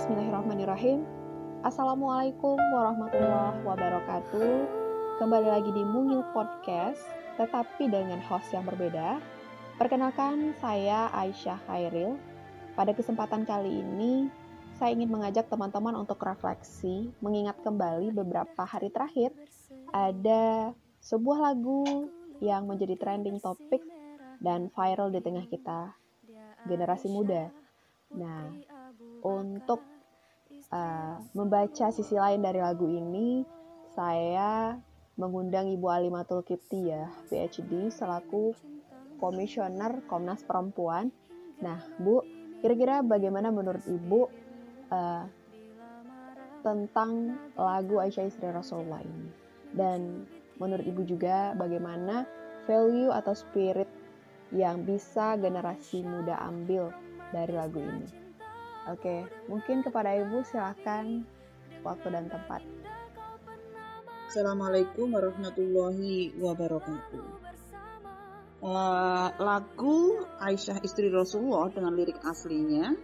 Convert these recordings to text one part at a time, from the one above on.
Bismillahirrahmanirrahim. Assalamualaikum warahmatullahi wabarakatuh. Kembali lagi di Mungil Podcast, tetapi dengan host yang berbeda. Perkenalkan, saya Aisyah Khairil. Pada kesempatan kali ini, saya ingin mengajak teman-teman untuk refleksi, mengingat kembali beberapa hari terakhir ada sebuah lagu yang menjadi trending topik dan viral di tengah kita, generasi muda. Nah, untuk uh, membaca sisi lain dari lagu ini, saya mengundang Ibu Alimatul Kiptiah, PhD, selaku Komisioner Komnas Perempuan. Nah, Bu, kira-kira bagaimana menurut Ibu uh, tentang lagu Aisyah Istri Rasulullah ini? Dan menurut Ibu juga bagaimana value atau spirit yang bisa generasi muda ambil dari lagu ini? Oke, mungkin kepada Ibu silakan waktu dan tempat. Assalamualaikum warahmatullahi wabarakatuh. Uh, lagu Aisyah istri Rasulullah dengan lirik aslinya,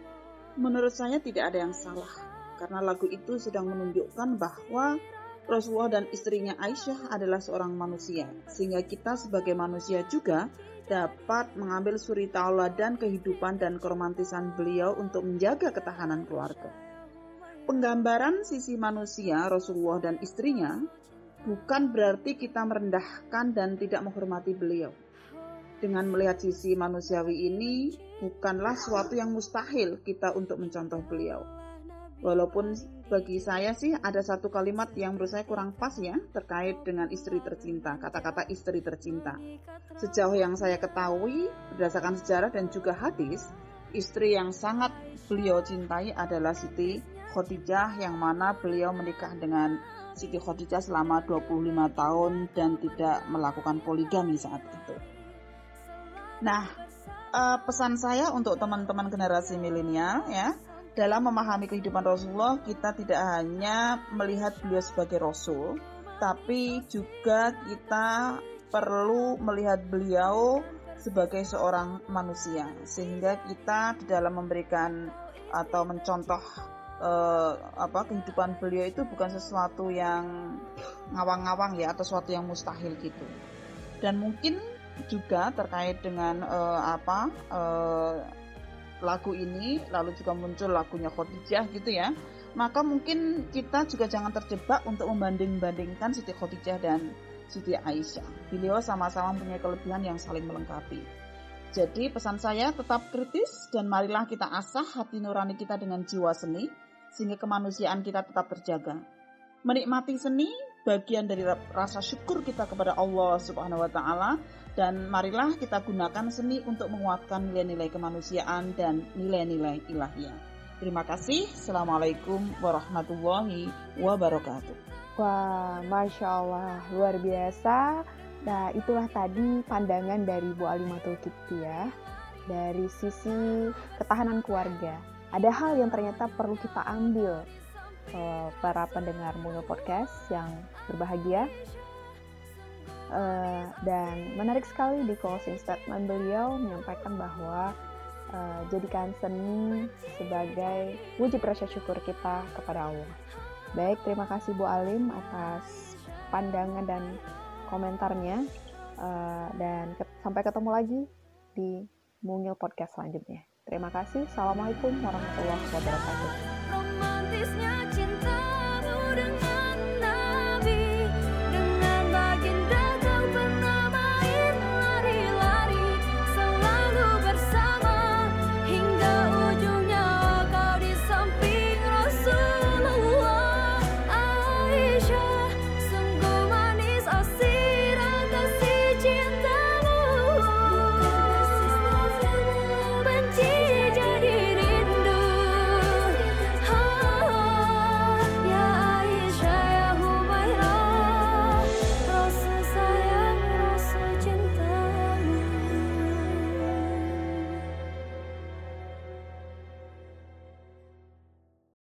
menurut saya tidak ada yang salah karena lagu itu sedang menunjukkan bahwa Rasulullah dan istrinya Aisyah adalah seorang manusia, sehingga kita sebagai manusia juga dapat mengambil suri tauladan kehidupan dan keromantisan beliau untuk menjaga ketahanan keluarga. Penggambaran sisi manusia Rasulullah dan istrinya bukan berarti kita merendahkan dan tidak menghormati beliau. Dengan melihat sisi manusiawi ini, bukanlah suatu yang mustahil kita untuk mencontoh beliau. Walaupun bagi saya sih ada satu kalimat yang menurut saya kurang pas ya terkait dengan istri tercinta, kata-kata istri tercinta. Sejauh yang saya ketahui berdasarkan sejarah dan juga hadis, istri yang sangat beliau cintai adalah Siti Khadijah yang mana beliau menikah dengan Siti Khadijah selama 25 tahun dan tidak melakukan poligami saat itu. Nah, eh, pesan saya untuk teman-teman generasi milenial ya, dalam memahami kehidupan Rasulullah, kita tidak hanya melihat beliau sebagai Rasul, tapi juga kita perlu melihat beliau sebagai seorang manusia, sehingga kita di dalam memberikan atau mencontoh eh, apa kehidupan beliau itu bukan sesuatu yang ngawang-ngawang ya atau sesuatu yang mustahil gitu. Dan mungkin juga terkait dengan eh, apa eh, lagu ini lalu juga muncul lagunya Khadijah gitu ya. Maka mungkin kita juga jangan terjebak untuk membanding-bandingkan Siti Khadijah dan Siti Aisyah. Beliau sama-sama punya kelebihan yang saling melengkapi. Jadi pesan saya tetap kritis dan marilah kita asah hati nurani kita dengan jiwa seni sehingga kemanusiaan kita tetap terjaga. Menikmati seni bagian dari rasa syukur kita kepada Allah Subhanahu wa taala dan marilah kita gunakan seni untuk menguatkan nilai-nilai kemanusiaan dan nilai-nilai ilahiyah. Terima kasih. Assalamualaikum warahmatullahi wabarakatuh. Wah, Masya Allah, luar biasa. Nah, itulah tadi pandangan dari Bu Alimatul ya, dari sisi ketahanan keluarga. Ada hal yang ternyata perlu kita ambil uh, para pendengar Mungil Podcast yang berbahagia Uh, dan menarik sekali di closing statement beliau menyampaikan bahwa uh, jadikan seni sebagai wujud rasa syukur kita kepada Allah. Baik, terima kasih Bu Alim atas pandangan dan komentarnya. Uh, dan ke sampai ketemu lagi di Mungil Podcast selanjutnya. Terima kasih. Assalamualaikum warahmatullahi wabarakatuh.